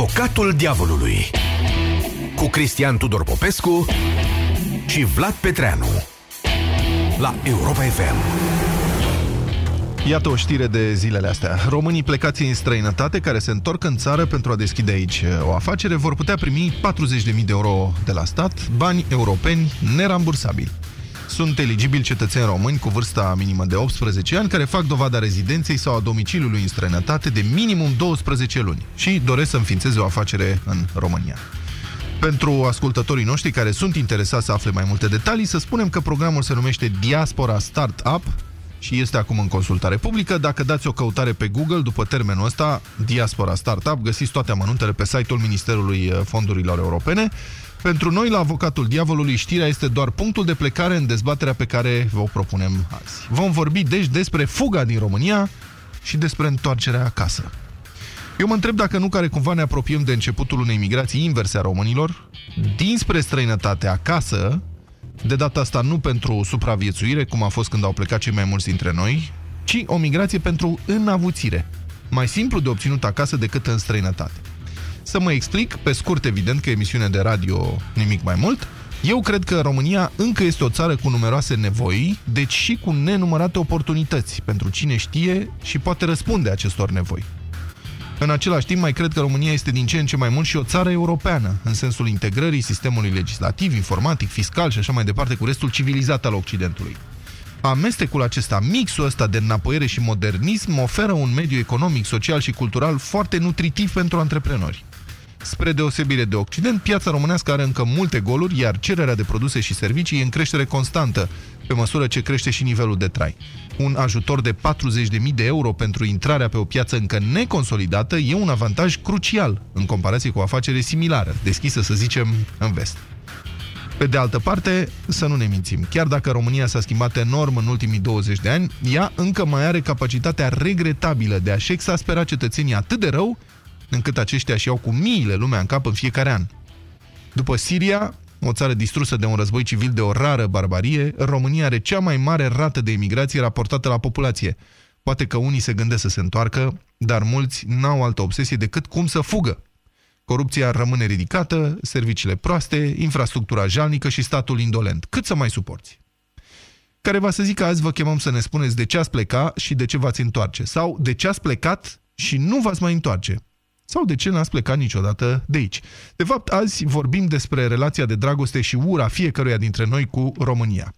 Avocatul diavolului cu Cristian Tudor Popescu și Vlad Petreanu la Europa FM. Iată o știre de zilele astea. Românii plecați în străinătate care se întorc în țară pentru a deschide aici o afacere vor putea primi 40.000 de euro de la stat, bani europeni nerambursabili. Sunt eligibili cetățeni români cu vârsta minimă de 18 ani care fac dovada rezidenței sau a domiciliului în străinătate de minimum 12 luni și doresc să înființeze o afacere în România. Pentru ascultătorii noștri care sunt interesați să afle mai multe detalii, să spunem că programul se numește Diaspora Startup și este acum în consultare publică. Dacă dați o căutare pe Google după termenul ăsta, Diaspora Startup, găsiți toate amănuntele pe site-ul Ministerului Fondurilor Europene. Pentru noi, la Avocatul Diavolului, știrea este doar punctul de plecare în dezbaterea pe care vă o propunem azi. Vom vorbi, deci, despre fuga din România și despre întoarcerea acasă. Eu mă întreb dacă nu care cumva ne apropiem de începutul unei migrații inverse a românilor, dinspre străinătate acasă, de data asta nu pentru supraviețuire, cum a fost când au plecat cei mai mulți dintre noi, ci o migrație pentru înavuțire. Mai simplu de obținut acasă decât în străinătate. Să mă explic, pe scurt evident că emisiune de radio nimic mai mult, eu cred că România încă este o țară cu numeroase nevoi, deci și cu nenumărate oportunități pentru cine știe și poate răspunde acestor nevoi. În același timp, mai cred că România este din ce în ce mai mult și o țară europeană, în sensul integrării sistemului legislativ, informatic, fiscal și așa mai departe cu restul civilizat al Occidentului. Amestecul acesta, mixul ăsta de înapoiere și modernism, oferă un mediu economic, social și cultural foarte nutritiv pentru antreprenori. Spre deosebire de Occident, piața românească are încă multe goluri, iar cererea de produse și servicii e în creștere constantă, pe măsură ce crește și nivelul de trai. Un ajutor de 40.000 de euro pentru intrarea pe o piață încă neconsolidată e un avantaj crucial în comparație cu o afacere similară, deschisă, să zicem, în vest. Pe de altă parte, să nu ne mințim, chiar dacă România s-a schimbat enorm în ultimii 20 de ani, ea încă mai are capacitatea regretabilă de a-și exaspera cetățenii atât de rău, încât aceștia și iau cu miile lumea în cap în fiecare an. După Siria, o țară distrusă de un război civil de o rară barbarie, România are cea mai mare rată de imigrație raportată la populație. Poate că unii se gândesc să se întoarcă, dar mulți n-au altă obsesie decât cum să fugă. Corupția rămâne ridicată, serviciile proaste, infrastructura jalnică și statul indolent. Cât să mai suporți? Care va să zic că azi vă chemăm să ne spuneți de ce ați pleca și de ce v-ați întoarce. Sau de ce ați plecat și nu v-ați mai întoarce. Sau de ce n-ați plecat niciodată de aici. De fapt, azi vorbim despre relația de dragoste și ura fiecăruia dintre noi cu România.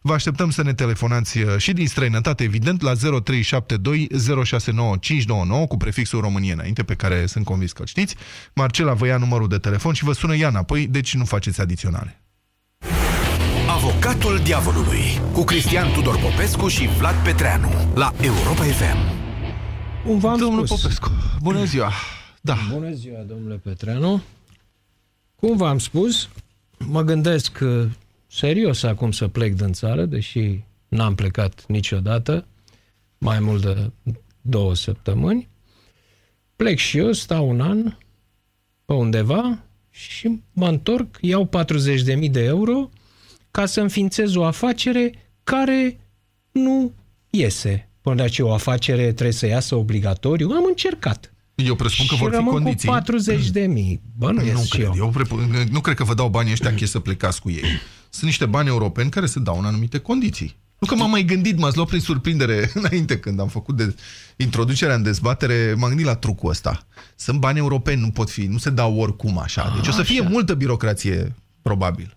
Vă așteptăm să ne telefonați și din străinătate, evident, la 0372 069599 cu prefixul România înainte, pe care sunt convins că știți. Marcela vă ia numărul de telefon și vă sună ea înapoi, deci nu faceți adiționale. Avocatul diavolului cu Cristian Tudor Popescu și Vlad Petreanu la Europa FM. Domnul spus. Popescu, bună ziua! Da. Bună ziua, domnule Petreanu. Cum v-am spus, mă gândesc uh, serios acum să plec din țară, deși n-am plecat niciodată, mai mult de două săptămâni. Plec și eu, stau un an pe undeva și mă întorc, iau 40.000 de euro ca să înființez o afacere care nu iese. Până de aceea o afacere trebuie să iasă obligatoriu. Am încercat. Eu presupun că vor fi condiții. cu 40 de mii. Bă, nu, nu cred. Eu. Eu nu cred că vă dau banii ăștia închei să plecați cu ei. Sunt niște bani europeni care se dau în anumite condiții. Nu că m-am mai gândit, m-ați luat prin surprindere înainte când am făcut de introducerea în dezbatere, m-am gândit la trucul ăsta. Sunt bani europeni, nu pot fi, nu se dau oricum așa. Deci o să fie așa. multă birocrație, probabil.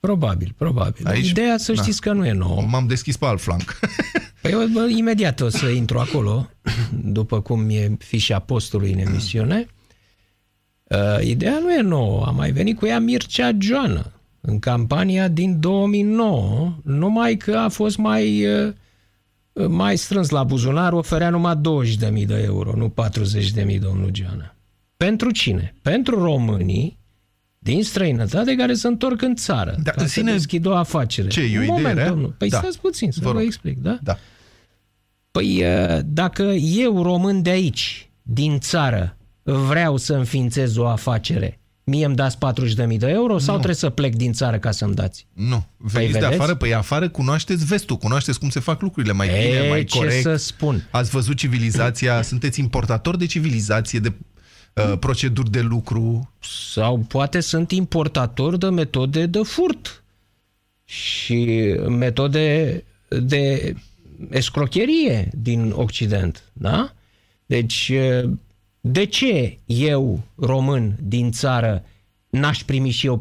Probabil, probabil. Aici, Ideea să știți da. că nu e nouă. M-am deschis pe alt flanc. Păi eu, bă, imediat o să intru acolo, după cum e fișa postului în emisiune. Uh, ideea nu e nouă. A mai venit cu ea Mircea Joană în campania din 2009, numai că a fost mai, uh, mai strâns la buzunar, oferea numai 20.000 de euro, nu 40.000, domnul Joană. Pentru cine? Pentru românii din străinătate care se întorc în țară da, ca în sine... să deschid o afacere. Ce, e o idee moment, domnul. Păi da. stați puțin să vă, vă explic, da? Da. Păi dacă eu, român de aici, din țară, vreau să înființez o afacere, mie îmi dați 40.000 de euro sau nu. trebuie să plec din țară ca să-mi dați? Nu. Veniți păi de afară, păi afară cunoașteți vestul, cunoașteți cum se fac lucrurile mai e, bine, mai corect. ce să spun? Ați văzut civilizația, sunteți importator de civilizație, de uh, proceduri de lucru. Sau poate sunt importatori de metode de furt și metode de escrocherie din Occident. Da? Deci, de ce eu, român, din țară, n-aș primi și eu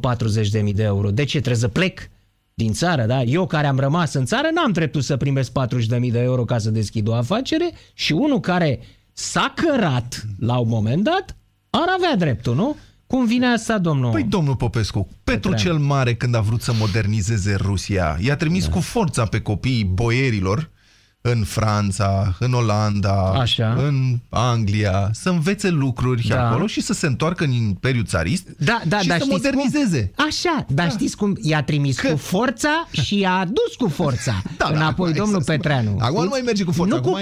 40.000 de euro? De ce trebuie să plec din țară, da? Eu care am rămas în țară n-am dreptul să primesc 40.000 de euro ca să deschid o afacere și unul care s-a cărat la un moment dat ar avea dreptul, nu? Cum vine asta, domnul? Păi, domnul Popescu, Petru cel Mare, când a vrut să modernizeze Rusia, i-a trimis da. cu forța pe copiii boierilor în Franța, în Olanda, Așa. în Anglia, să învețe lucruri da. acolo și să se întoarcă în Imperiul Țarist da, da, și da, să modernizeze. Cum? Așa, dar da. știți cum i-a trimis Că... cu forța și i-a adus cu forța da, da înapoi da, domnul Petreanu. Acum nu mai merge cu forța. Nu cu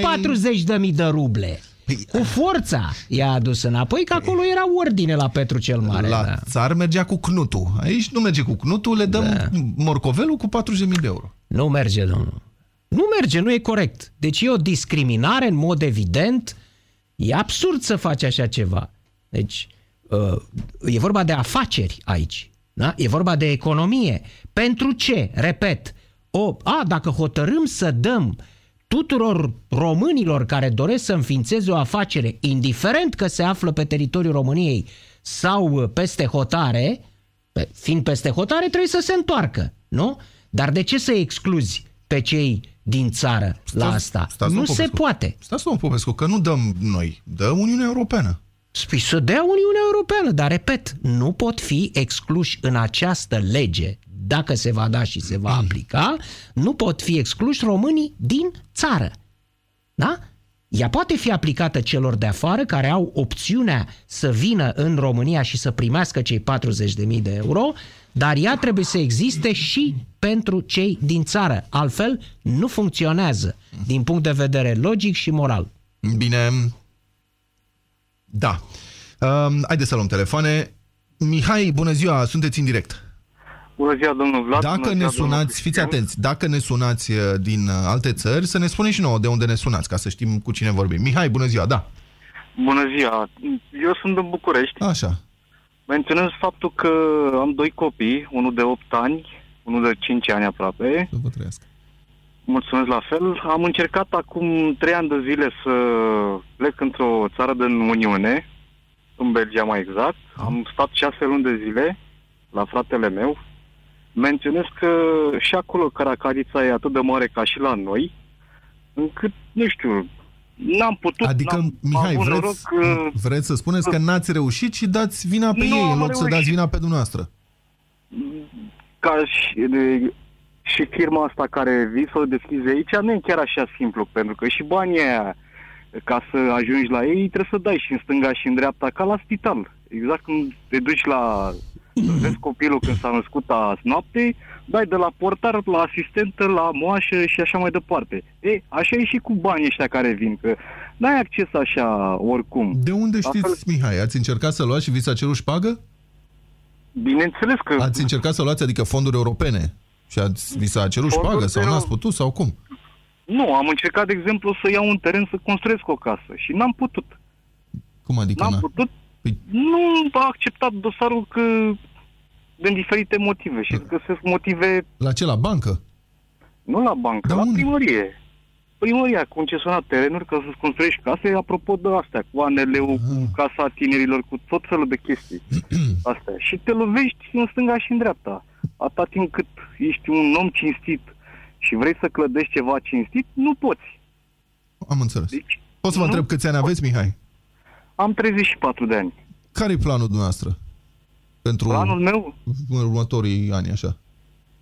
40.000 de ruble. Păi, cu forța i-a adus înapoi, că acolo era ordine la Petru cel Mare. La da. țar mergea cu cnutul. Aici nu merge cu cnutul, le dăm da. morcovelul cu 40.000 de euro. Nu merge, domnul. Nu merge, nu e corect. Deci e o discriminare în mod evident. E absurd să faci așa ceva. Deci uh, e vorba de afaceri aici. Da? E vorba de economie. Pentru ce? Repet. O, a, dacă hotărâm să dăm tuturor românilor care doresc să înființeze o afacere, indiferent că se află pe teritoriul României sau peste hotare, fiind peste hotare, trebuie să se întoarcă, nu? Dar de ce să excluzi pe cei din țară stați, la asta. Stați, nu se poate. Stați, domnul Popescu, că nu dăm noi, dă Uniunea Europeană. Spui să dea Uniunea Europeană, dar repet, nu pot fi excluși în această lege, dacă se va da și se va aplica, nu pot fi excluși românii din țară. Da? Ea poate fi aplicată celor de afară care au opțiunea să vină în România și să primească cei 40.000 de euro, dar ea trebuie să existe și pentru cei din țară. Altfel, nu funcționează din punct de vedere logic și moral. Bine. Da. Um, haideți să luăm telefoane. Mihai, bună ziua, sunteți în direct. Bună ziua, domnul Vlad. Dacă bună ne sunați, fiți atenți, dacă ne sunați uh, din uh, alte țări, să ne spuneți și nouă de unde ne sunați, ca să știm cu cine vorbim. Mihai, bună ziua, da. Bună ziua, eu sunt în București. Așa. Menționez faptul că am doi copii, unul de 8 ani, unul de 5 ani aproape. Să vă trăiască. Mulțumesc la fel. Am încercat acum 3 ani de zile să plec într-o țară din Uniune, în Belgia mai exact. Am stat 6 luni de zile la fratele meu. Menționez că și acolo caracarița e atât de mare ca și la noi, încât, nu știu, N-am putut. Adică, n-am, Mihai, vreți, noroc, că... vreți să spuneți că n-ați reușit și dați vina pe nu ei, în loc reușit. să dați vina pe dumneavoastră. Ca și, de, și firma asta care vii să o deschizi aici, nu e chiar așa simplu, pentru că și banii aia, ca să ajungi la ei, trebuie să dai și în stânga și în dreapta, ca la spital. Exact când te duci la... Vezi copilul când s-a născut azi noapte, dai de la portar, la asistentă, la moașă și așa mai departe. E, așa e și cu banii ăștia care vin, că n-ai acces așa oricum. De unde știți, fel... Mihai? Ați încercat să luați și vi s-a cerut șpagă? Bineînțeles că... Ați încercat să luați, adică fonduri europene? Și ați, vi s-a cerut fonduri șpagă sau n-ați putut sau cum? Nu, am încercat, de exemplu, să iau un teren să construiesc o casă și n-am putut. Cum adică N-am putut. Păi... Nu a acceptat dosarul că din diferite motive și găsesc motive... La ce, la bancă? Nu la bancă, Dar la unde? primărie. Primăria a concesionat terenuri ca să-ți construiești case, apropo de astea, cu ANL-ul, cu ah. Casa Tinerilor, cu tot felul de chestii astea. Și te lovești în stânga și în dreapta. Atât timp cât ești un om cinstit și vrei să clădești ceva cinstit, nu poți. Am înțeles. Deci, Poți să vă întreb câți ani aveți, Mihai? Am 34 de ani. Care e planul dumneavoastră? Pentru Planul meu? următorii ani, așa?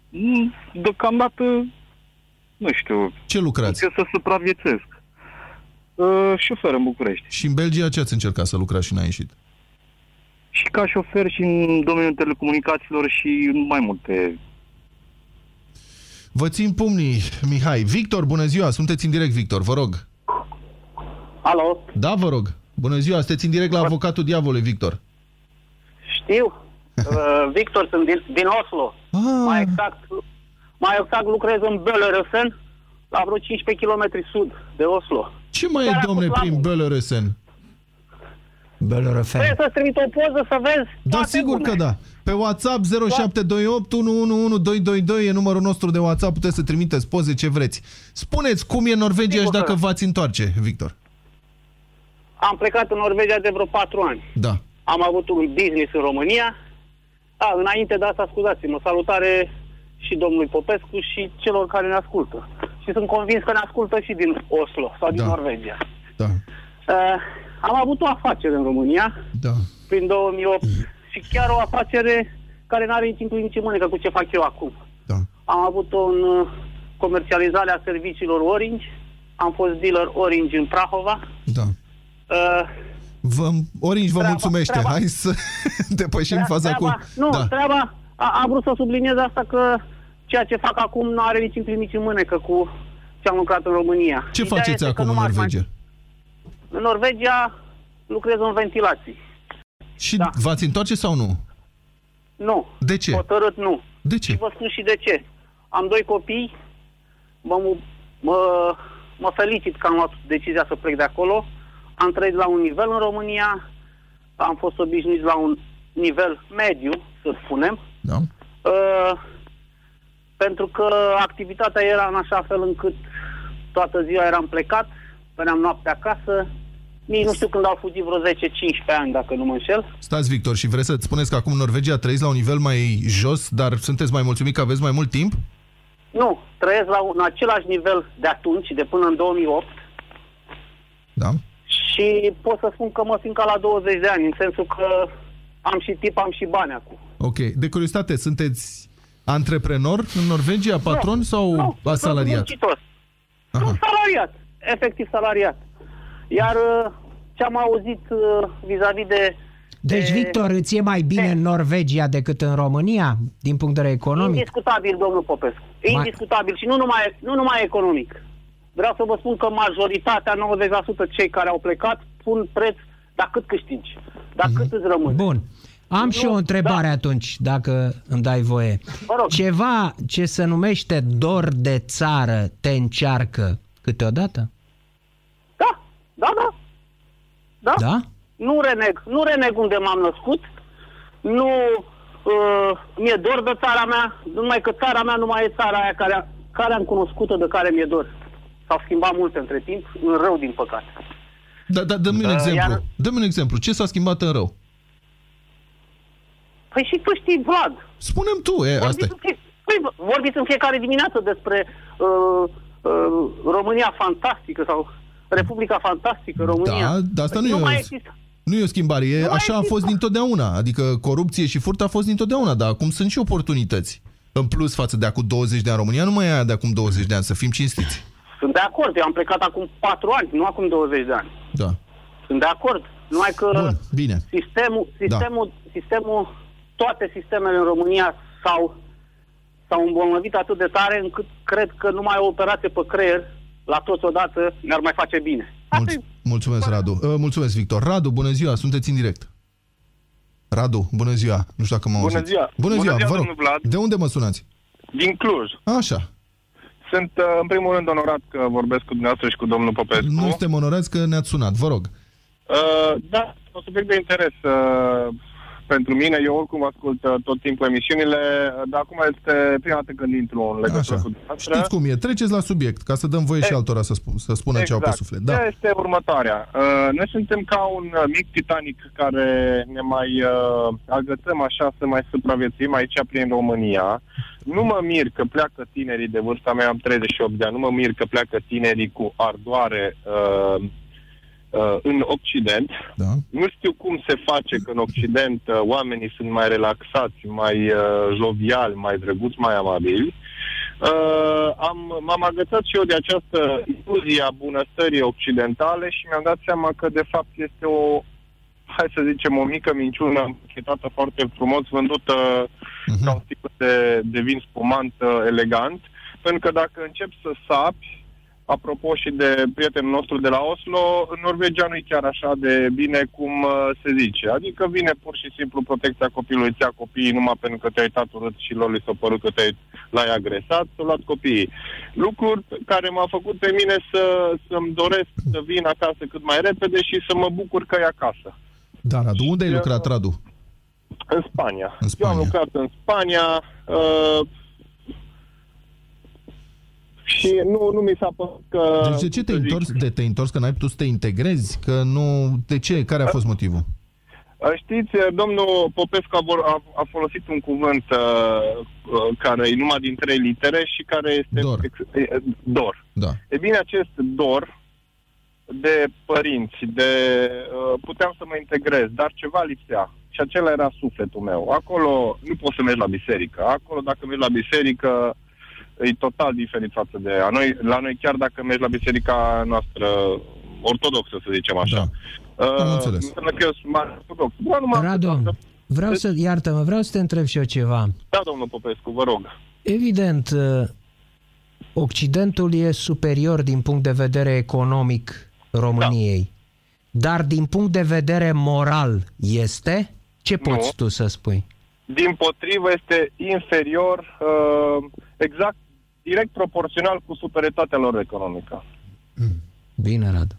Mm, deocamdată, nu știu. Ce lucrați? Ce să supraviețesc. Uh, șofer în București. Și în Belgia ce ați încercat să lucrați și n-a ieșit? Și ca șofer și în domeniul telecomunicațiilor și în mai multe Vă țin pumnii, Mihai. Victor, bună ziua, sunteți în direct, Victor, vă rog. Alo? Da, vă rog. Bună ziua, sunteți în direct la avocatul diavolului, Victor. Știu. Uh, Victor, sunt din, din Oslo. Ah. Mai exact, mai exact lucrez în Böllerøsen, la vreo 15 km sud de Oslo. Ce mai Chiar e, domne, prin Böllerøsen? Bălărăfeni. Trebuie să-ți trimit o poză să vezi Da, toate sigur bune. că da. Pe WhatsApp 0728 111222 e numărul nostru de WhatsApp, puteți să trimiteți poze ce vreți. Spuneți cum e Norvegia și Sigur că dacă da. v-ați întoarce, Victor. Am plecat în Norvegia de vreo patru ani. Da. Am avut un business în România. A, înainte de asta, scuzați-mă, salutare și domnului Popescu și celor care ne ascultă. Și sunt convins că ne ascultă și din Oslo sau din Da. Norvegia. Da. Uh, am avut o afacere în România Da. prin 2008 și chiar o afacere care nu are nici inclus nici mânecă cu ce fac eu acum. Da. Am avut o în uh, comercializarea serviciilor Orange, am fost dealer Orange în Prahova. Da. Uh, Vă, Orange vă Treaba- mulțumește. treaba- Hai să depășim Tre- faza treaba, cu... Nu, da. treaba, a, am vrut să subliniez asta că ceea ce fac acum nu are nici inclus nici în mânecă cu ce am lucrat în România. Ce Ideea faceți este că acum în nu m-aș Norvegia? Mai... În Norvegia lucrez în ventilații. Și Da. v-ați întoarce sau nu? Nu. De ce? Hotărât nu. De Și ce? vă spun și de ce. Am doi copii, mă, mă, mă felicit că am luat decizia să plec de acolo. Am trăit la un nivel în România, am fost obișnuit la un nivel mediu, să spunem, Da. uh, pentru că activitatea era în așa fel încât toată ziua eram plecat, veneam noaptea acasă, nici nu știu când au fugit vreo 10-15 ani, dacă nu mă înșel. Stați, Victor, și vreți să spuneți că acum în Norvegia trăiți la un nivel mai jos, dar sunteți mai mulțumit că aveți mai mult timp? Nu, trăiesc la un același nivel de atunci, de până în 2008, Da. Și pot să spun că mă simt ca la 20 de ani, în sensul că am și tip, am și bani acum. Ok. De curiozitate, sunteți antreprenor în Norvegia, patron Nu, sau nu, asalariat? Sunt muncitor. Aha. Sunt salariat, efectiv salariat. Iar uh, ce am auzit uh, vis-a-vis de... Deci, de- Victor, îți e mai bine în Norvegia decât în România, din punct de vedere economic? Indiscutabil, domnul Popescu. Mai- Indiscutabil și nu numai, nu numai economic. Vreau să vă spun că majoritatea, 90% cei care au plecat, pun preț dar cât câștigi, dar cât îți rămâne. Bun. Am Nu, și o întrebare da. atunci, dacă îmi dai voie. Vă rog. Ceva ce se numește dor de țară te încearcă câteodată? Da, da, da. Da? Da? Nu reneg, nu reneg unde m-am născut, nu uh, mi-e dor de țara mea, numai că țara mea nu mai e țara aia care, care am cunoscut-o, de care mi-e dor. S-au schimbat multe între timp, în rău, din păcate. Da, da, dă-mi un Da, exemplu. iar- Dă-mi un exemplu. Ce s-a schimbat în rău? Păi și tu știi, Vlad, Spune-mi tu, e, asta vorbiți, e. în fie, păi, vorbiți în fiecare dimineață despre uh, uh, România fantastică sau Republica fantastică, România. Da, dar asta Păi nu e o- mai există. Nu e o schimbare, e, Nu mai așa a există. fost dintotdeauna. Adică corupție și furt a fost dintotdeauna, dar acum sunt și oportunități. În plus față de acum 20 de ani, România nu mai e aia de acum 20 de ani, să fim cinstiți. Sunt de acord, eu am plecat acum 4 ani, nu acum 20 de ani. Da. Sunt de acord. Numai că Bun, bine. sistemul, sistemul, Da. sistemul, toate sistemele în România s-au, s-au îmbolnăvit atât de tare încât cred că numai o operație pe creier la toți odată ne-ar mai face bine. Asta Mulț- mulțumesc, Radu. Uh, mulțumesc, Victor. Radu, bună ziua, sunteți în direct. Radu, bună ziua. Nu știu dacă mă Bună auziți. ziua. Bună Bună ziua, ziua, vă rog. domnul Vlad. De unde mă sunați? Din Cluj. Așa. Sunt, uh, în primul rând, onorat că vorbesc cu dumneavoastră și cu domnul Popescu. Nu suntem onorați că ne-ați sunat. Vă rog. Uh, da, un subiect de interes uh, pentru mine. Eu oricum ascult uh, tot timpul emisiunile, uh, dar acum este prima dată când intru în legătură Așa. cu dumneavoastră. Știți cum e. Treceți la subiect, ca să dăm voie și E- altora să, spu- să spună ce au pe suflet. Da. Exact. Ideea este următoarea. Uh, noi suntem ca un uh, mic Titanic care ne mai uh, agățăm așa să mai supraviețuim aici prin România. Nu mă mir că pleacă tinerii de vârsta mea, am 38 de ani, nu mă mir că pleacă tinerii cu ardoare uh, uh, în Occident. Da. Nu știu cum se face că în Occident uh, oamenii sunt mai relaxați, mai uh, joviali, mai drăguți, mai amabili. Uh, am, m-am agățat și eu de această iluzie a bunăstării occidentale și mi-am dat seama că de fapt este o, hai să zicem, o mică minciună închetată foarte frumos, vândută Mhm. ca un tip de, de vin spumant uh, elegant, pentru că dacă începi să sapi, apropo și de prietenul nostru de la Oslo, în Norvegia nu e chiar așa de bine cum uh, se zice. Adică vine pur și simplu protecția copilului, îți ia copiii numai pentru că te-ai uitat urât și lor li s-a părut că te l-ai agresat, să luat copiii. Lucruri care m-au făcut pe mine să, să-mi doresc să vin acasă cât mai repede și să mă bucur că e acasă. Da, Radu. Unde ai Eu- lucrat, Radu? În Spania. În Eu am Spania. lucrat în Spania uh, și nu, nu mi s-a părut că... Deci de ce te-ai să zic, întors? De te-ai întors că n-ai putut să te integrezi? Că nu... De ce? Care a fost motivul? Știți, domnul Popescu a, vor- a, a folosit un cuvânt uh, uh, care e numai din trei litere și care este... Dor. Ex, e, dor. Da. E bine, acest dor de părinți, de uh, puteam să mă integrez, dar ceva lipsea. Și acela era sufletul meu. Acolo nu poți să mergi la biserică. Acolo, dacă mergi la biserică, e total diferit față de a noi. La noi, chiar dacă mergi la biserica noastră ortodoxă, să zicem așa. Da. Am înțeles. Înseamnă că eu sunt mare ortodox. Bă, nu m-am Radu, putut să- vreau să, iartă-mă, vreau să te întreb și eu ceva. Da, domnul Popescu, vă rog. Evident, uh, Occidentul e superior din punct de vedere economic României. Dar din punct de vedere moral este? Ce Nu. poți tu să spui? Din potrivă, este inferior, uh, exact, direct proporțional cu superioritatea lor economică. Bine, Radu.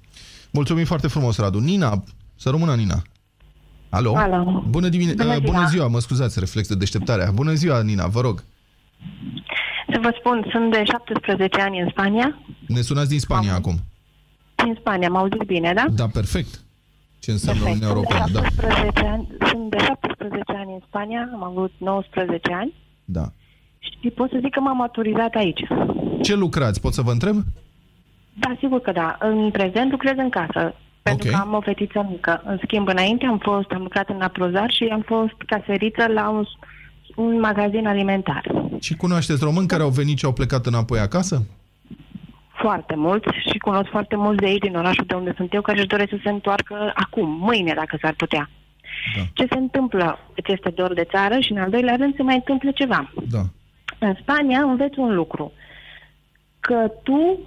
Mulțumim foarte frumos, Radu. Nina, să rămână Nina. Alo? Alo. Bună, dimine- Bună uh, ziua. bună ziua, mă scuzați, reflex de deșteptarea. Bună ziua, Nina, vă rog. Să vă spun, sunt de 17 ani în Spania. Ne sunați din Spania Am- acum. Din Spania, m-au zis bine, da? Da, perfect. Ce înseamnă Perfect. Uniunea Sunt de, Europeană, da. 17 ani, sunt de 17 ani în Spania, am avut 19 ani da. și pot să zic că m-am maturizat aici. Ce lucrați? Pot să vă întreb? Da, sigur că da. În prezent lucrez în casă, pentru Ok. că am o fetiță mică. În schimb, înainte am fost, am lucrat în aprozar și am fost caseriță la un, un magazin alimentar. Și cunoașteți români care au venit și au plecat înapoi acasă? Foarte mulți și cunosc foarte mulți de aici, din orașul de unde sunt eu, care își doresc să se întoarcă acum, mâine, dacă s-ar putea. Da. Ce se întâmplă? Îți este dor de țară și, în al doilea rând, se mai întâmplă ceva. Da. În Spania înveți un lucru, că tu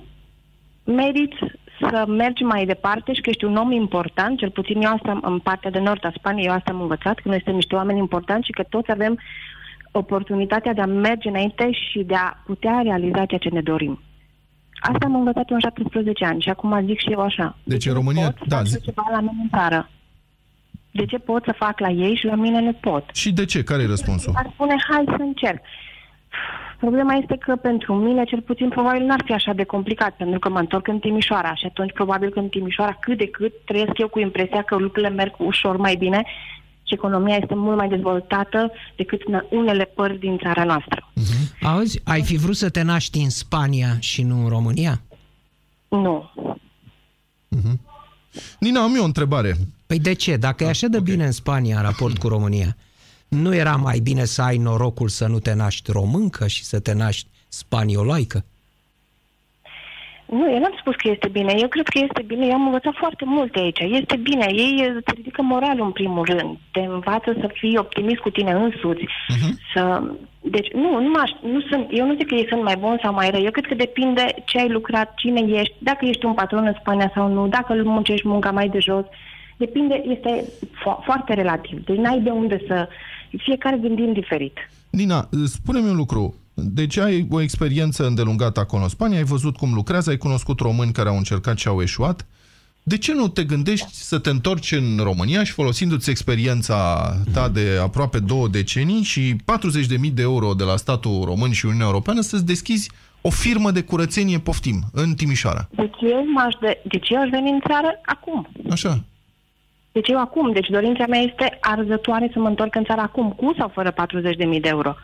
meriți să mergi mai departe și că ești un om important, cel puțin eu asta în partea de nord a Spaniei, eu asta am învățat, că noi suntem niște oameni importanți și că toți avem oportunitatea de a merge înainte și de a putea realiza ceea ce ne dorim. Asta am învățat eu în 17 ani și acum zic și eu așa. Deci ce în nu România- pot să da, fac zi- ceva la mine în țară? De ce pot să fac la ei și la mine nu pot? Și de ce? Care e răspunsul? Ar spune, hai să încerc. Problema este că pentru mine, cel puțin, probabil n-ar fi așa de complicat, pentru că mă întorc în Timișoara și atunci probabil că în Timișoara cât de cât trăiesc eu cu impresia că lucrurile merg ușor mai bine și economia este mult mai dezvoltată decât în unele părți din țara noastră. Auzi, ai fi vrut să te naști în Spania și nu în România? Nu. Nina, am eu o întrebare. Păi de ce? Dacă e așa de bine în Spania în raport cu România, nu era mai bine să ai norocul să nu te naști româncă și să te naști spaniolaică? Nu, eu n-am spus că este bine. Eu cred că este bine. Eu am învățat foarte multe aici. Este bine. Ei îți ridică moralul în primul rând. Te învață să fii optimist cu tine însuți. Uh-huh. Să... Deci, nu, nu, aș, nu sunt, eu nu zic că ei sunt mai buni sau mai răi. Eu cred că depinde ce ai lucrat, cine ești, dacă ești un patron în Spania sau nu, dacă îl muncești munca mai de jos. Depinde, este fo- foarte relativ. Deci n-ai de unde să... Fiecare gândim diferit. Nina, spune-mi un lucru. Deci ai o experiență îndelungată acolo în Spania, ai văzut cum lucrează, ai cunoscut români care au încercat și au eșuat. De ce nu te gândești să te întorci în România și folosindu-ți experiența ta de aproape două decenii și 40.000 de euro de la statul român și Uniunea Europeană să-ți deschizi o firmă de curățenie, poftim, în Timișoara? Deci eu, m-aș de, deci eu aș veni în țară acum. Așa. Deci eu acum, deci dorința mea este arzătoare să mă întorc în țară acum, cu sau fără 40.000 de euro.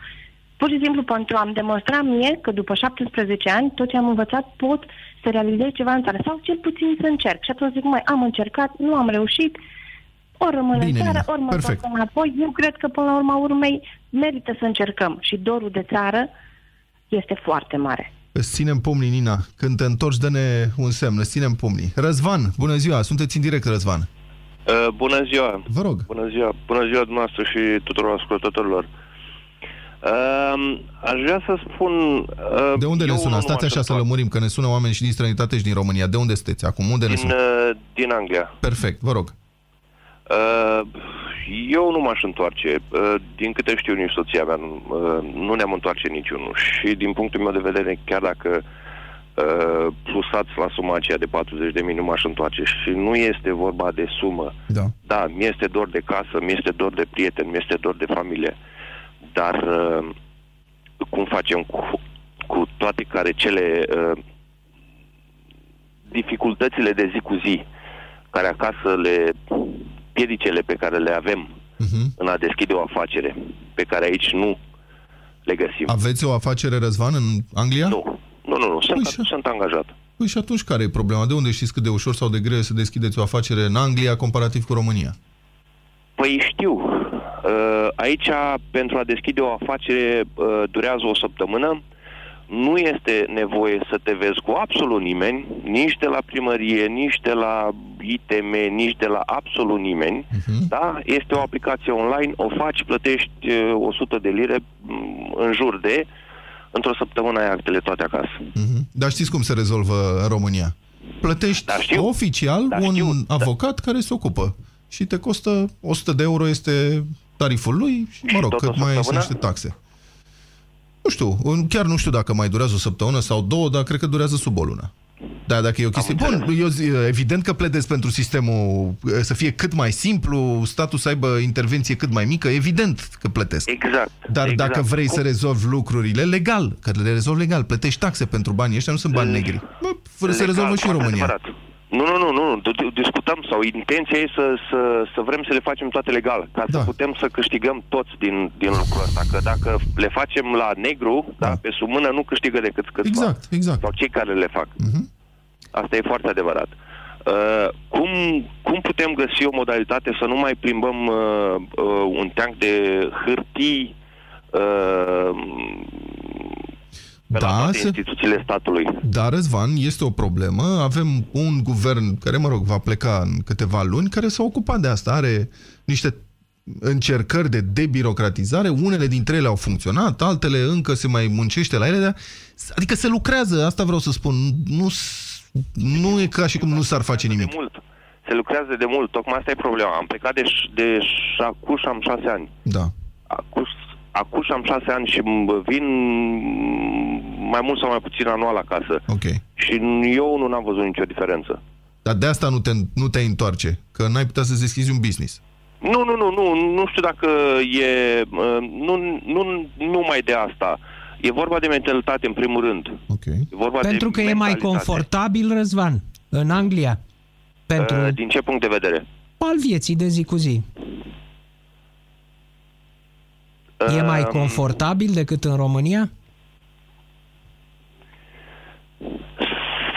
Pur și simplu pentru a-mi demonstra mie că după 17 ani, tot ce am învățat pot să realizez ceva în țară. Sau cel puțin să încerc. Și atunci zic, mai am încercat, nu am reușit, ori rămân Bine, în țară, Nina. ori mă Perfect. întorc înapoi. Eu cred că până la urma urmei merită să încercăm. Și dorul de țară este foarte mare. Îți ținem pumnii, Nina. Când te întorci, dă-ne un semn, îți ținem pumnii. Răzvan, bună ziua, sunteți în direct, Răzvan. Uh, bună ziua! Vă rog. Bună ziua! Bună ziua dumneavoastră și tuturor ascultătorilor! Uh, aș vrea să spun... Uh, De unde eu ne sună? nu Stați m-aș așa să întoarce. lămurim, că ne sună oameni și din străinătate și din România. De unde sunteți acum? Unde ne Din, sună? uh, din Anglia. Perfect, vă rog. Uh, eu nu m-aș întoarce. Uh, din câte știu nici soția mea, nu, uh, nu ne-am întoarce niciunul. Și din punctul meu de vedere, chiar dacă uh, plusați la suma aceea de 40 de mii, nu m-aș întoarce. Și nu este vorba de sumă. Da. Da, mi este dor de casă, mi este dor de prieten, mi este dor de familie. Dar uh, cum facem cu, cu toate care cele uh, dificultățile de zi cu zi care acasă le piedicele pe care le avem Uh-huh. în a deschide o afacere, pe care aici nu le găsim. Aveți o afacere, Răzvan, în Anglia? Nu, nu, nu, nu. Sunt, Păi și- sunt angajat. Păi și atunci care e problema? De unde știți cât de ușor sau de greu e să deschideți o afacere în Anglia comparativ cu România? Păi știu. Uh, Aici, pentru a deschide o afacere, uh, durează o săptămână. Nu este nevoie să te vezi cu absolut nimeni, nici de la primărie, nici de la ITM, nici de la absolut nimeni. Uh-huh. Da? Este o aplicație online, o faci, plătești uh, 100 de lire m, în jur de, într-o săptămână ai actele toate acasă. Uh-huh. Dar știți cum se rezolvă în România? Plătești Da, știu. oficial Da, un știu. avocat care se ocupă și te costă 100 de euro este tariful lui și, mă rog, tot o cât mai sunt săptămână? niște taxe. Nu știu, în- chiar nu știu dacă mai durează o săptămână sau două, dar cred că durează sub o lună. Da, dacă e o chestie... Bun, înțeles. eu zi, evident că pledez pentru sistemul eh, să fie cât mai simplu, statul să aibă intervenție cât mai mică, evident că plătesc. Exact. Dar exact. dacă vrei Cum- să rezolvi lucrurile legal, că le rezolvi legal, plătești taxe pentru banii ăștia, nu sunt bani negri. Bă, fără să Legal, rezolvă și în foarte România. adevărat. Nu, nu, nu, nu, nu. D- d- discutăm sau intenția e să, să, să vrem să le facem toate legal, ca Da. să putem să câștigăm toți din, din lucrul ăsta. Că dacă le facem la negru, da. Da. pe sub mână, nu câștigă decât câțiva. Exact, exact. Sau cei care le fac. Mhm. Asta e foarte adevărat. Uh, cum, cum putem găsi o modalitate să nu mai plimbăm uh, uh, un teanc de hârtii uh, pe la Da, toate se- instituțiile statului? Dar, Răzvan, este o problemă. Avem un guvern care, mă rog, va pleca în câteva luni, care s-a ocupat de asta. Are niște încercări de debirocratizare. Unele dintre ele au funcționat, altele încă se mai muncește la ele. Dar, adică se lucrează, asta vreau să spun. Nu, s- nu e ca și cum nu s-ar face nimic. De mult. Se lucrează de mult, tocmai asta e problema. Am plecat de, ș- de ș- acuși am șase ani. Da. Acus, acuși am șase ani și m- vin mai mult sau mai puțin anual acasă. Ok. Și eu nu am văzut nicio diferență. Dar de asta nu te, nu te întoarce, că n-ai putea să deschizi un business. Nu, nu, nu, nu, nu știu dacă e... uh, Nu, nu, numai de asta. E vorba de mentalitate, în primul rând. Ok. E vorba Pentru de că e mai mentalitate. confortabil, Răzvan, în Anglia. Pentru Uh, Din ce punct de vedere? al vieții de zi cu zi. E mai Uh, confortabil decât în România?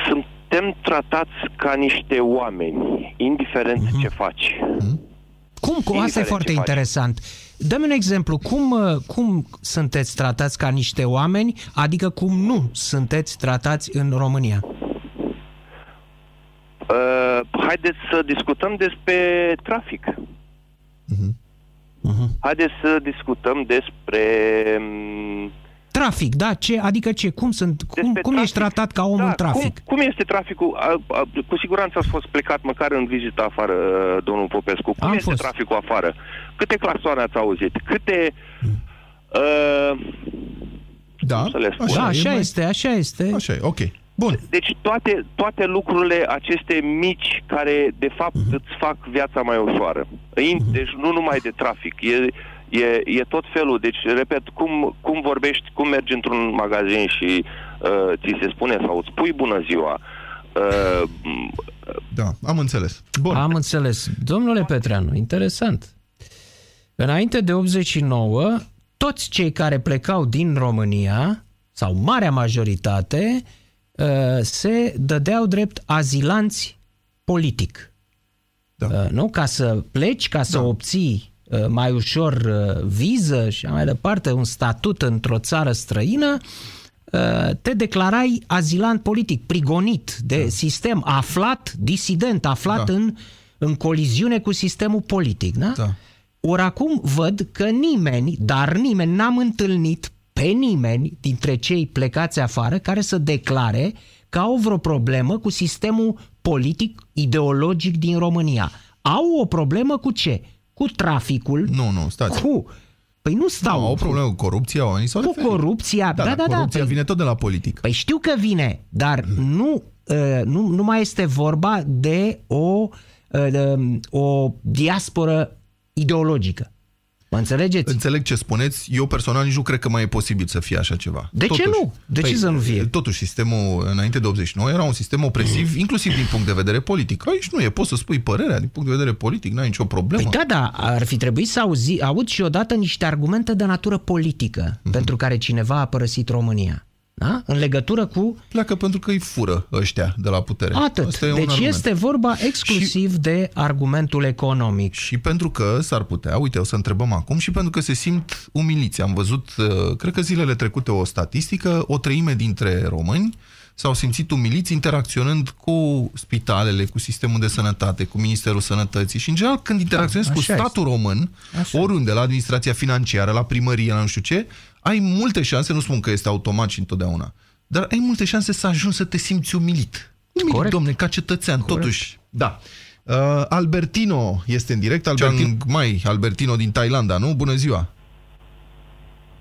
Suntem tratați ca niște oameni, indiferent Mhm. ce faci. Cum? Cu asta e Indiferent foarte ce faci. interesant. Dă-mi un exemplu. Cum, uh, cum sunteți tratați ca niște oameni, adică cum nu sunteți tratați în România? Uh, haideți să discutăm despre trafic. Mhm. Haideți să discutăm despre... mm, Trafic, da? Ce, adică ce? Cum, sunt, cum, despre cum ești trafic. tratat ca om în da, trafic? Cum, cum este traficul? A, a, cu siguranță ați fost plecat măcar în vizită afară, uh, domnul Popescu. Cum Am este fost. traficul afară? Câte clasoane ați auzit? Câte... Uh, Da, Cum să le spun? Da, e așa mai- este, așa este. Așa e, ok. Bun. deci toate, toate lucrurile aceste mici care de fapt Mhm. îți fac viața mai ușoară. In- Deci nu numai de trafic, e, e, e tot felul. Deci, repet, cum, cum vorbești, cum mergi într-un magazin și uh, ți se spune sau îți spui bună ziua, uh, Da, am înțeles. Bun. Am înțeles. Domnule Petreanu, interesant. Înainte de 89, toți cei care plecau din România, sau marea majoritate, uh, se dădeau drept azilanți politic. Da. Uh, Nu? Ca să pleci, ca să Da. obții uh, mai ușor uh, viză și așa mai departe, un statut într-o țară străină, uh, te declarai azilant politic, prigonit de sistem, aflat, disident, aflat Da. în, în coliziune cu sistemul politic. Da? Da. Ori acum văd că nimeni, dar nimeni, n-am întâlnit pe nimeni dintre cei plecați afară care să declare că au vreo problemă cu sistemul politic, ideologic din România. Au o problemă cu ce? Cu traficul, Nu, nu, stați. cu Păi nu stau. Nu, au o problemă cu corupția, oamenii sau Cu corupția, da, da, da. corupția păi- vine tot de la politic. Păi știu că vine, dar nu, uh, nu, nu mai este vorba de o, uh, um, o diasporă ideologică. Mă înțelegeți? Înțeleg ce spuneți. Eu personal nici nu cred că mai e posibil să fie așa ceva. De ce nu? De ce să nu fie? Totuși, sistemul înainte de 89 era un sistem opresiv, inclusiv din punct de vedere politic. Aici nu e, poți să spui părerea din punct de vedere politic, n-ai nicio problemă. Păi da, da, ar fi trebuit să auzi, aud și odată niște argumente de natură politică Mhm. pentru care cineva a părăsit România. Da? În legătură cu... Pleacă pentru că îi fură ăștia de la putere. Atât. Asta e un deci argument. este vorba exclusiv și... de argumentul economic. Și pentru că s-ar putea, uite, o să întrebăm acum, și pentru că se simt umiliți. Am văzut, uh, cred că zilele trecute, o statistică, o treime dintre români s-au simțit umiliți interacționând cu spitalele, cu sistemul de sănătate, cu Ministerul Sănătății și, în general, când interacționezi cu așa statul român, Așa. oriunde, la administrația financiară, la primărie, la nu știu ce, ai multe șanse, nu spun că este automat și întotdeauna, dar ai multe șanse să ajungi să te simți umilit. Umilit, Corect. domne, ca cetățean, totuși. Da. Uh, Albertino este în direct, Albertin, mai Albertino din Thailanda, nu? Bună ziua!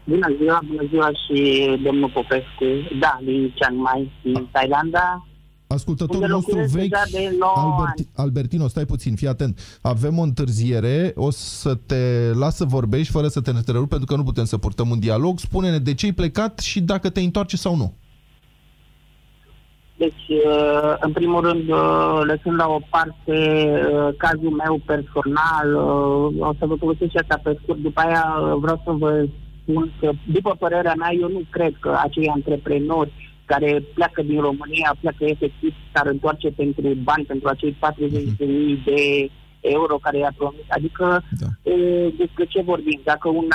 Bună ziua, bună ziua și domnul Popescu. Da, din Chiang Mai, din Thailanda. Ascultătorul Unde nostru locuiesc vechi, deja de 9 Alberti, Albertino, stai puțin, fii atent. Avem o întârziere, o să te las să vorbești fără să te întrerup, pentru că nu putem să purtăm un dialog. Spune-ne de ce ai plecat și dacă te întoarce sau nu. Deci, uh, în primul rând, uh, lăsând la o parte uh, cazul meu personal, uh, o să vă povestesc și asta pe scurt. După aia uh, vreau să vă spun că, după părerea mea, eu nu cred că acei antreprenori care pleacă din România, pleacă efectiv, s-ar întoarce pentru bani, pentru acei 40.000 de euro care i-a promis. Adică, Da. e, despre ce vorbim? Dacă un,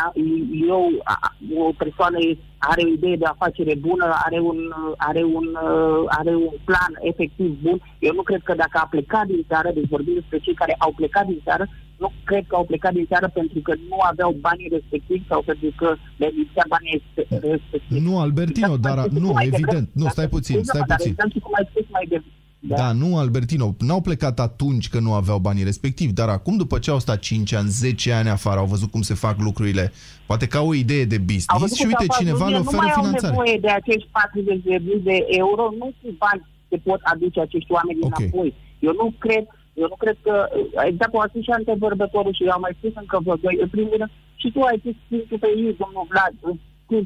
eu, a- o persoană are o idee de afacere bună, are un, are un, uh, are un plan efectiv bun, eu nu cred că dacă a plecat din țară, deci vorbim despre cei care au plecat din țară, nu cred că au plecat din țară pentru că nu aveau banii respectivi sau pentru că le lipsea banii respectivi. Nu, Albertino, dar nu, evident. Nu, stai puțin, stai Dar puțin. exact și cum ai spus mai devreme. Da, nu, Albertino, n-au plecat atunci când nu aveau banii respectivi, dar acum, după ce au stat 5 ani, 10 ani afară, au văzut cum se fac lucrurile, poate ca o idee de Au business văzut și că uite, s-au cineva făcut, le nu oferă mai au finanțare. nevoie de acești 40 de mii de euro, nu cu bani se pot aduce acești oameni Ok. înapoi. Eu nu cred, eu nu cred că, exact cum a spus și antevorbătorul și eu am mai spus încă vă doi, în primul rând, și tu ai spus punctul pe ei, domnul Vlad, spus,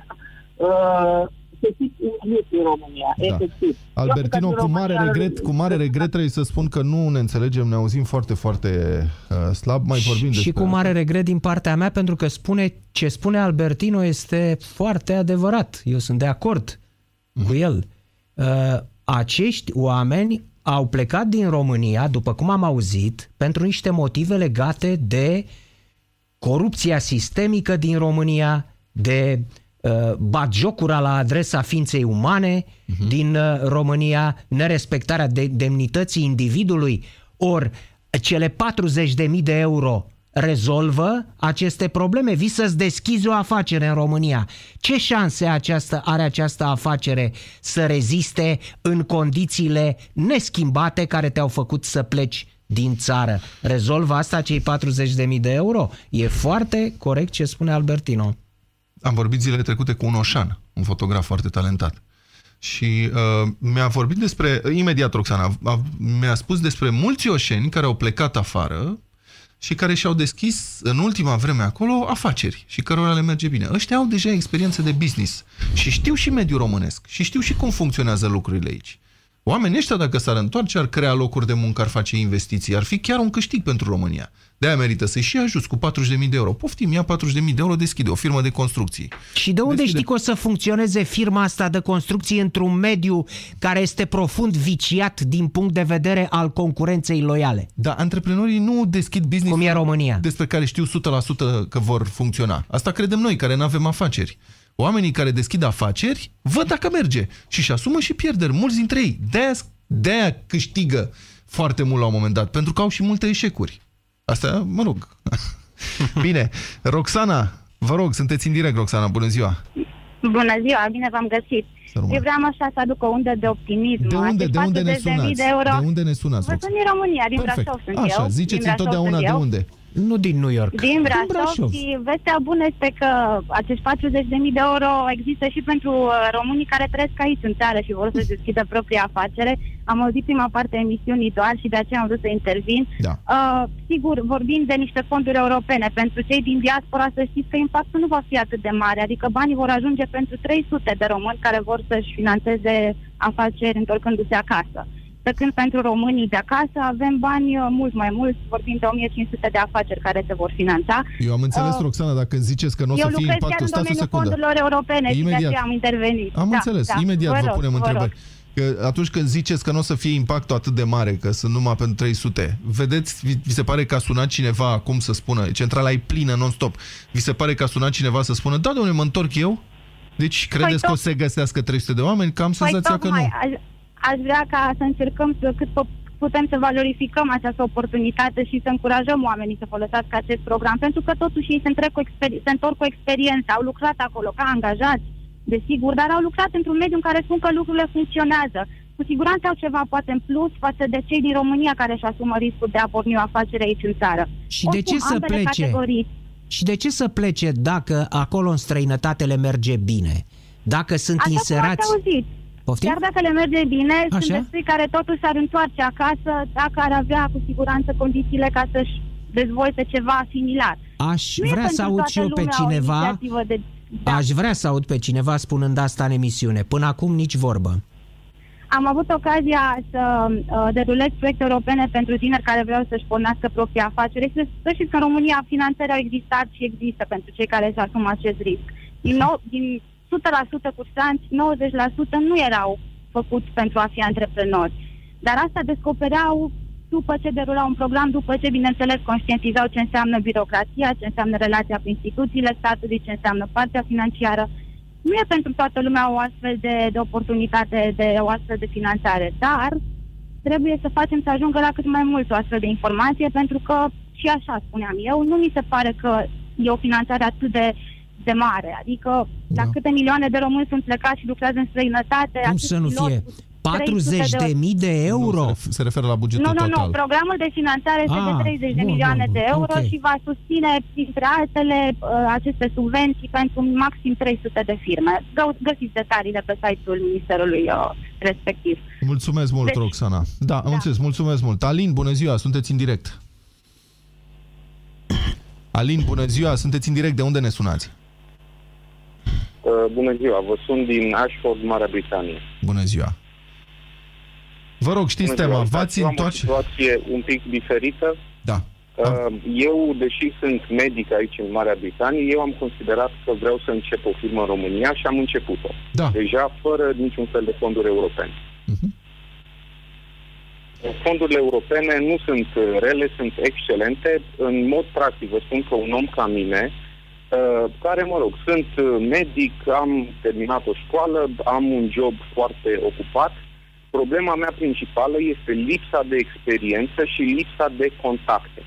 uh, se simt umilit în România, Da. efectiv. Albertino, Eu cu mare România- regret, cu mare regret trebuie să spun că nu ne înțelegem, ne auzim foarte, foarte uh, slab, mai vorbim și despre cu mare regret din partea mea, pentru că spune ce spune Albertino este foarte adevărat. Eu sunt de acord cu el. Uh, acești oameni au plecat din România, după cum am auzit, pentru niște motive legate de corupția sistemică din România, de uh, batjocura la adresa ființei umane uh-huh. din uh, România, nerespectarea de demnității individului, ori cele 40.000 de euro rezolvă aceste probleme. Vii să-ți deschizi o afacere în România. Ce șanse această, are această afacere să reziste în condițiile neschimbate care te-au făcut să pleci din țară? Rezolvă asta cei 40.000 de euro? E foarte corect ce spune Albertino. Am vorbit zilele trecute cu un Oșan, un fotograf foarte talentat. Și uh, mi-a vorbit despre, imediat Roxana, a, mi-a spus despre mulți oșeni care au plecat afară și care și-au deschis în ultima vreme acolo afaceri și cărora le merge bine. Ăștia au deja experiență de business și știu și mediul românesc și știu și cum funcționează lucrurile aici. Oamenii ăștia, dacă s-ar întoarce, ar crea locuri de muncă, ar face investiții, ar fi chiar un câștig pentru România. De-aia merită să-i și ajuți cu 40.000 de euro. Poftim, ia 40.000 de euro, deschide o firmă de construcții. Și de unde Deschide. știi că o să funcționeze firma asta de construcții într-un mediu care este profund viciat din punct de vedere al concurenței loiale? Da, antreprenorii nu deschid business Cum e România. despre care știu 100% că vor funcționa. Asta credem noi, care nu avem afaceri. Oamenii care deschid afaceri văd dacă merge și își asumă și pierderi, mulți dintre ei. De-aia, de-aia câștigă foarte mult la un moment dat, pentru că au și multe eșecuri. Asta, mă rog. Bine, Roxana, vă rog, sunteți în direct, Roxana, bună ziua. Bună ziua, bine v-am găsit. Să rămână. Eu vreau așa să aduc o undă de optimism. De unde, Acești de unde ne 40.000 sunați? De, euro. De unde ne sunați, Vă Roxana? sunt din România, din Perfect. Brașov sunt Așa, eu. ziceți din Brașov întotdeauna sunt de eu. Unde. Nu din New York. Din Brașov, Brașov. și vestea bună este că acești 40.000 de euro există și pentru uh, românii care trăiesc aici în țară și vor să deschidă propria afacere. Am auzit prima parte a emisiunii doar și de aceea am vrut să intervin. Da. Uh, sigur, vorbim de niște fonduri europene. Pentru cei din diaspora să știți că impactul nu va fi atât de mare, adică banii vor ajunge pentru 300 de români care vor să-și financeze afaceri întorcându-se acasă. Pe când pentru românii de acasă avem bani uh, mult mai mulți, vorbim de 1500 de afaceri care se vor finanța. Eu am înțeles, Uh, Roxana, dacă ziceți că nu o Eu să fie lucrez chiar impactul. în Stați o domeniul secundă. fondurilor europene și de Imediat. aceea am intervenit. Am Da, înțeles. da. Imediat vă, rog, punem vă întrebări. rog. Că atunci când ziceți că nu o să fie impactul atât de mare, că sunt numai pentru 300, vedeți, vi, vi se pare că a sunat cineva acum să spună, centrala e plină non-stop, vi se pare că a sunat cineva să spună, da, domnule, mă întorc eu? Deci credeți că o tot- să se găsească 300 de oameni? Că am Păi senzația că nu. tocmai, aș, aș vrea ca să încercăm să cât po- putem să valorificăm această oportunitate și să încurajăm oamenii să folosească acest program, pentru că totuși ei se, întrec cu experi- se întorc cu experiență, au lucrat acolo ca angajați, desigur, dar au lucrat într-un mediu în care spun că lucrurile funcționează. Cu siguranță au ceva poate în plus față de cei din România care își asumă riscul de a porni o afacere aici în țară. Și de ce să ambele plece? Categorii. Și de ce să plece dacă acolo în străinătate le merge bine? Dacă sunt Așa cum inserați... ați auzit. Poftim? Chiar dacă le merge bine, Așa? sunt destui care totuși s-ar întoarce acasă dacă ar avea cu siguranță condițiile ca să-și dezvolte ceva similar. Aș Nu e vrea să pentru aud toată și eu pe lumea o cineva... inițiativă De... Da. Aș vrea să aud pe cineva spunând asta în emisiune. Până acum nici vorbă. Am avut ocazia să uh, derulez proiecte europene pentru tineri care vreau să-și pornească propria afacere. Să, să știți că în România finanțări au existat și există pentru cei care își asumă acest risc. Din, nou, din 100% cursanți, 90% nu erau făcuți pentru a fi antreprenori. Dar asta descopereau după ce derulau un program, după ce, bineînțeles, conștientizau ce înseamnă birocrația, ce înseamnă relația cu instituțiile statului, ce înseamnă partea financiară. Nu e pentru toată lumea o astfel de, de oportunitate, de o astfel de finanțare, dar trebuie să facem să ajungă la cât mai mult o astfel de informație, pentru că, și așa spuneam eu, nu mi se pare că e o finanțare atât de, de mare. Adică, da. la câte milioane de români sunt plecați și lucrează în străinătate... Cum atât să nu pilot, fie? cu 40 300 de mii de euro? Nu, se, ref- se referă la bugetul nu, nu, total. nu. Programul de finanțare este Ah, de 30 de bun, milioane bun, de bun, euro ok. și va susține, printre altele, uh, aceste subvenții pentru maxim 300 de firme. Gă- Găsiți detaliile pe site-ul ministerului uh, respectiv. Mulțumesc mult, Deci- Roxana. Da, am înțeles, mulțumesc mult. Alin, bună ziua, sunteți în direct. Alin, bună ziua, sunteți în direct, de unde ne sunați? Uh, bună ziua, vă sun din Ashford, Marea Britanie. Bună ziua. Vă rog, știți Bună ziua. tema, v-ați Eu am întoarce? o situație un pic diferită. Da. Uh, Eu, deși sunt medic aici în Marea Britanie, eu am considerat că vreau să încep o firmă în România și am început-o. Da. Deja fără niciun fel de fonduri europene. Mhm. Fondurile europene nu sunt uh, rele, sunt excelente. În mod practic, vă spun că un om ca mine, uh, care, mă rog, sunt uh, medic, am terminat o școală, am un job foarte ocupat, problema mea principală este lipsa de experiență și lipsa de contacte.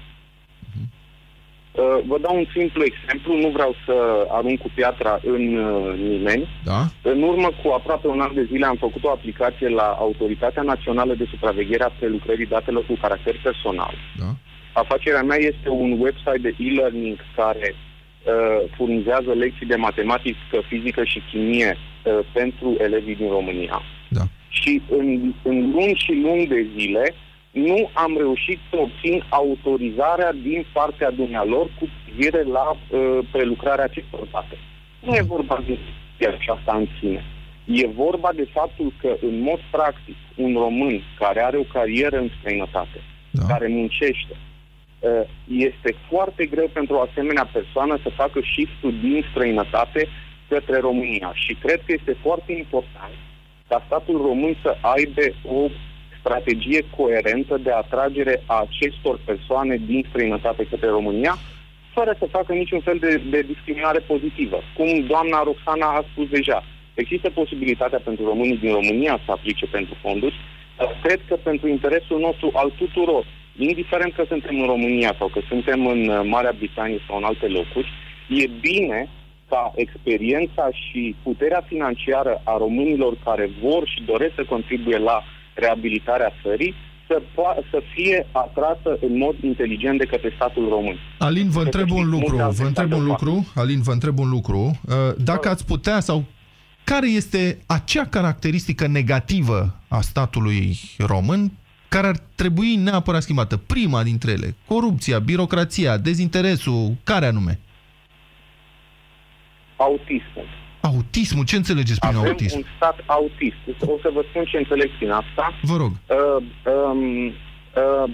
Uh, Vă dau un simplu exemplu, nu vreau să arunc cu piatra în uh, nimeni. Da? În urmă cu aproape un an de zile am făcut o aplicație la Autoritatea Națională de Supraveghere a Prelucrării Datelor cu caracter personal. Da. Afacerea mea este un website de e-learning care uh, furnizează lecții de matematică, fizică și chimie uh, pentru elevii din România. Da. Și în, în luni și luni de zile nu am reușit să obțin autorizarea din partea dumnealor cu privire la uh, prelucrarea acestor date. Nu e vorba de aceasta în sine. E vorba de faptul că, în mod practic, un român care are o carieră în străinătate, da. care muncește, uh, este foarte greu pentru o asemenea persoană să facă shift-ul din străinătate către România. Și cred că este foarte important ca statul român să aibă o strategie coerentă de atragere a acestor persoane din străinătate către România, fără să facă niciun fel de, de discriminare pozitivă. Cum doamna Roxana a spus deja, există posibilitatea pentru românii din România să aplice pentru fonduri, dar cred că pentru interesul nostru al tuturor, indiferent că suntem în România sau că suntem în uh, Marea Britanie sau în alte locuri, e bine ca experiența și puterea financiară a românilor care vor și doresc să contribuie la reabilitarea țării să, po- să fie atrasă în mod inteligent de către statul român. Alin, vă întreb un lucru, multe alte vă întreb state un o fac. lucru, Alin, vă întreb un lucru. Uh, Dacă ați putea sau care este acea caracteristică negativă a statului român care ar trebui neapărat schimbată? Prima dintre ele, corupția, birocrația, dezinteresul, care anume? Autismul. Autismul, ce înțelegeți prin Avem autism? un stat autist. O să vă spun ce înțeleg prin asta. Vă rog. Uh, um, uh,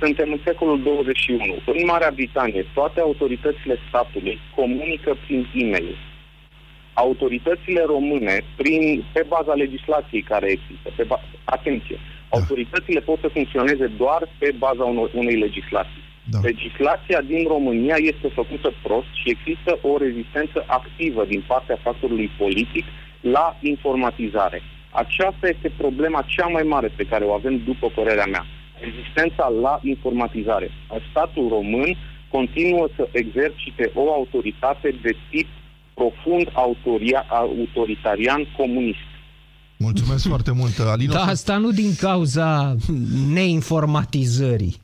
suntem în secolul 21. În Marea Britanie, toate autoritățile statului comunică prin e-mail. Autoritățile române, prin, pe baza legislației care există, pe ba- atenție, autoritățile pot să funcționeze doar pe baza unor, unei legislații. Da. Legislația din România este făcută prost și există o rezistență activă din partea factorului politic la informatizare. Aceasta este problema cea mai mare pe care o avem, după părerea mea. Rezistența la informatizare. Statul român continuă să exercite o autoritate de tip profund autoria, autoritarian comunist. Mulțumesc foarte mult, Alin. o Da, să- asta nu din cauza neinformatizării.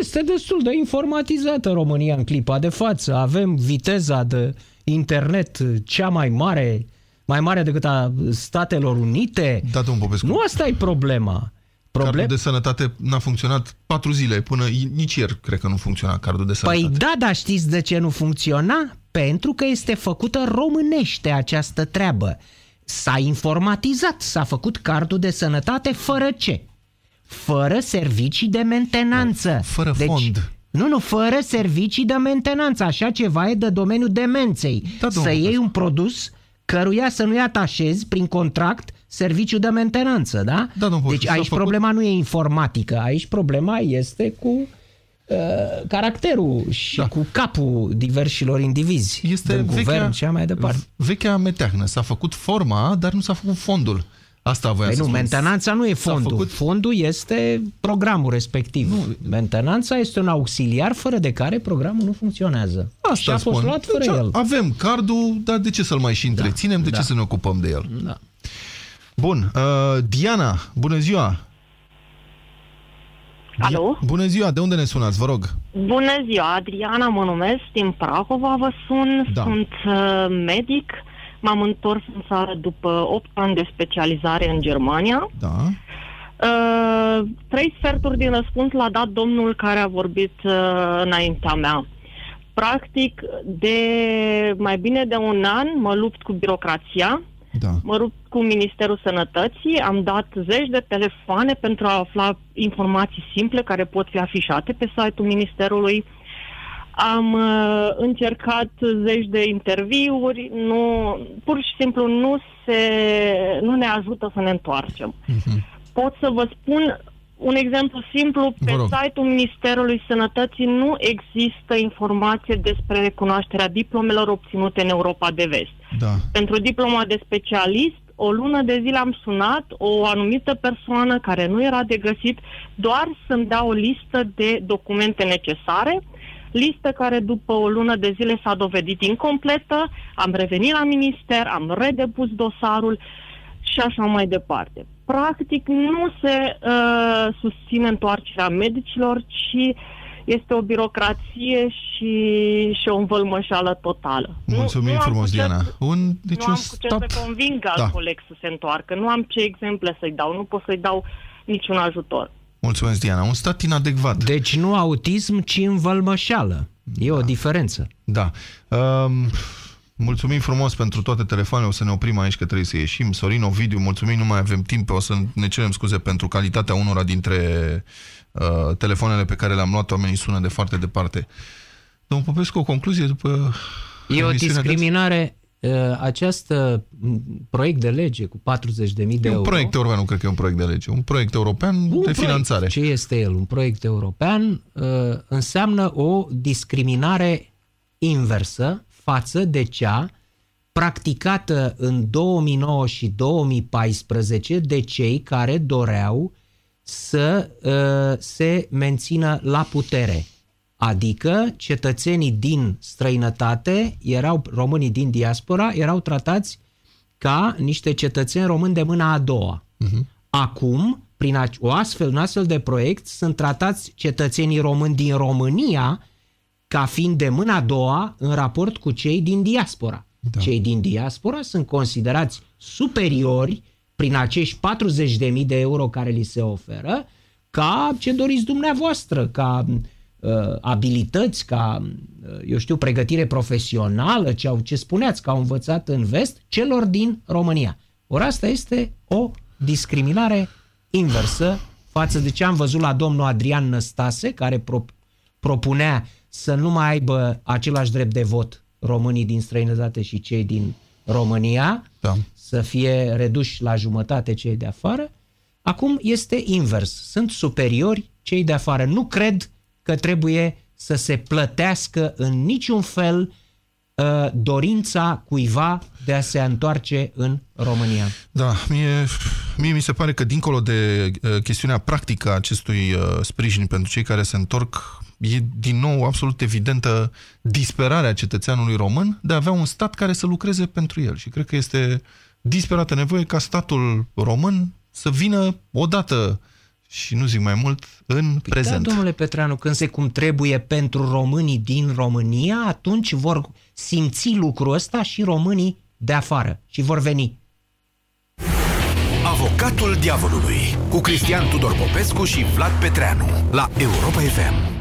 Este destul de informatizată România în clipa de față. Avem viteza de internet cea mai mare, mai mare decât a Statelor Unite. Da, domnul Popescu. Nu asta e problema. Cardul Problem... de sănătate n-a funcționat patru zile, până nici ieri cred că nu funcționa cardul de sănătate. Păi da, dar știți de ce nu funcționa? Pentru că este făcută românește această treabă. S-a informatizat, s-a făcut cardul de sănătate fără ce? Fără servicii de mentenanță. Fără deci, fond. Nu, nu, fără servicii de mentenanță. Așa ceva e de domeniul demenței. Da, să domnul iei Popescu. un produs căruia să nu-i atașezi prin contract serviciu de mentenanță, da? Da, domnul Popescu, Deci s-a aici făcut- problema nu e informatică, aici problema este cu uh, caracterul și Da. cu capul diversilor indivizi Este din vechea, guvern și așa mai departe. vechea meteahnă. S-a făcut forma, dar nu s-a făcut fondul. Asta voia Păi să nu, spun. mentenanța nu e S-a fondul. făcut- Fondul este programul respectiv. Nu. Mentenanța este un auxiliar fără de care programul nu funcționează. Asta și a fost spun. luat fără Deci, el. Avem cardul, dar de ce să-l mai și întreținem? De da. ce să ne ocupăm de el? Da. Bun. Uh, Diana, bună ziua! Alo? Bună ziua, de unde ne sunați, vă rog? Bună ziua, Adriana mă numesc, din Prahova vă sun, Da. sunt uh, medic, m-am întors în țară după 8 ani de specializare în Germania. Da. Uh, trei sferturi din răspuns l-a dat domnul care a vorbit uh, înaintea mea. Practic, de mai bine de un an mă lupt cu birocrația, Da. mă rup cu Ministerul Sănătății, am dat zeci de telefoane pentru a afla informații simple care pot fi afișate pe site-ul Ministerului. Am uh, încercat zeci de interviuri, nu, pur și simplu nu, se, nu ne ajută să ne întoarcem. Pot să vă spun un exemplu simplu. Pe rog. site-ul Ministerului Sănătății nu există informație despre recunoașterea diplomelor obținute în Europa de Vest. Da. Pentru diploma de specialist, o lună de zile am sunat o anumită persoană care nu era de găsit, doar să-mi dea o listă de documente necesare, listă care după o lună de zile s-a dovedit incompletă, am revenit la minister, am redepus dosarul și așa mai departe. Practic nu se uh, susține întoarcerea medicilor, ci este o birocrație și, și o învălmășală totală. Mulțumim am frumos, cu ce- Diana. Un, deci nu un am cu ce stat... să conving alt Da. coleg să se întoarcă. Nu am ce exemple să-i dau. Nu pot să-i dau niciun ajutor. Mulțumesc, Diana. Un stat inadecvat. Deci nu autism, ci învălmășală. E o diferență. Da. Um, mulțumim frumos pentru toate telefoanele. O să ne oprim aici că trebuie să ieșim. Sorin, Ovidiu, mulțumim, nu mai avem timp. O să ne cerem scuze pentru calitatea unora dintre uh, telefoanele pe care le-am luat. Oamenii sună de foarte departe. Domnul Popescu, o concluzie după E o emisiunea de azi? discriminare. uh, Acest proiect de lege cu 40.000 de E un euro... proiect european, nu cred că e un proiect de lege. Un proiect european Un de proiect. finanțare. Ce este el? Un proiect european uh, înseamnă o discriminare inversă față de cea practicată în 2009 și 2014 de cei care doreau să uh, se mențină la putere. Adică cetățenii din străinătate, erau românii din diaspora, erau tratați ca niște cetățeni români de mâna a doua. Acum, prin o astfel, un astfel de proiect sunt tratați cetățenii români din România ca fiind de mâna a doua în raport cu cei din diaspora. Da. Cei din diaspora sunt considerați superiori prin acești 40.000 de euro care li se oferă ca ce doriți dumneavoastră, ca uh, abilități, ca, uh, eu știu, pregătire profesională, ce, au, ce spuneați, că au învățat în vest, celor din România. Ori asta este o discriminare inversă față de ce am văzut la domnul Adrian Năstase, care pro, propunea să nu mai aibă același drept de vot românii din străinătate și cei din România, da. să fie reduși la jumătate cei de afară. Acum este invers. Sunt superiori cei de afară. Nu cred că trebuie să se plătească în niciun fel uh, dorința cuiva de a se întoarce în România. Da, mie, mie mi se pare că dincolo de uh, chestiunea practică a acestui uh, sprijin pentru cei care se întorc, e din nou absolut evidentă disperarea cetățeanului român de a avea un stat care să lucreze pentru el. Și cred că este disperată nevoie ca statul român să vină odată și nu zic mai mult, în păi prezent. Da, domnule Petreanu, când se cum trebuie pentru românii din România, atunci vor simți lucrul ăsta și românii de afară și vor veni. Avocatul diavolului cu Cristian Tudor Popescu și Vlad Petreanu la Europa FM.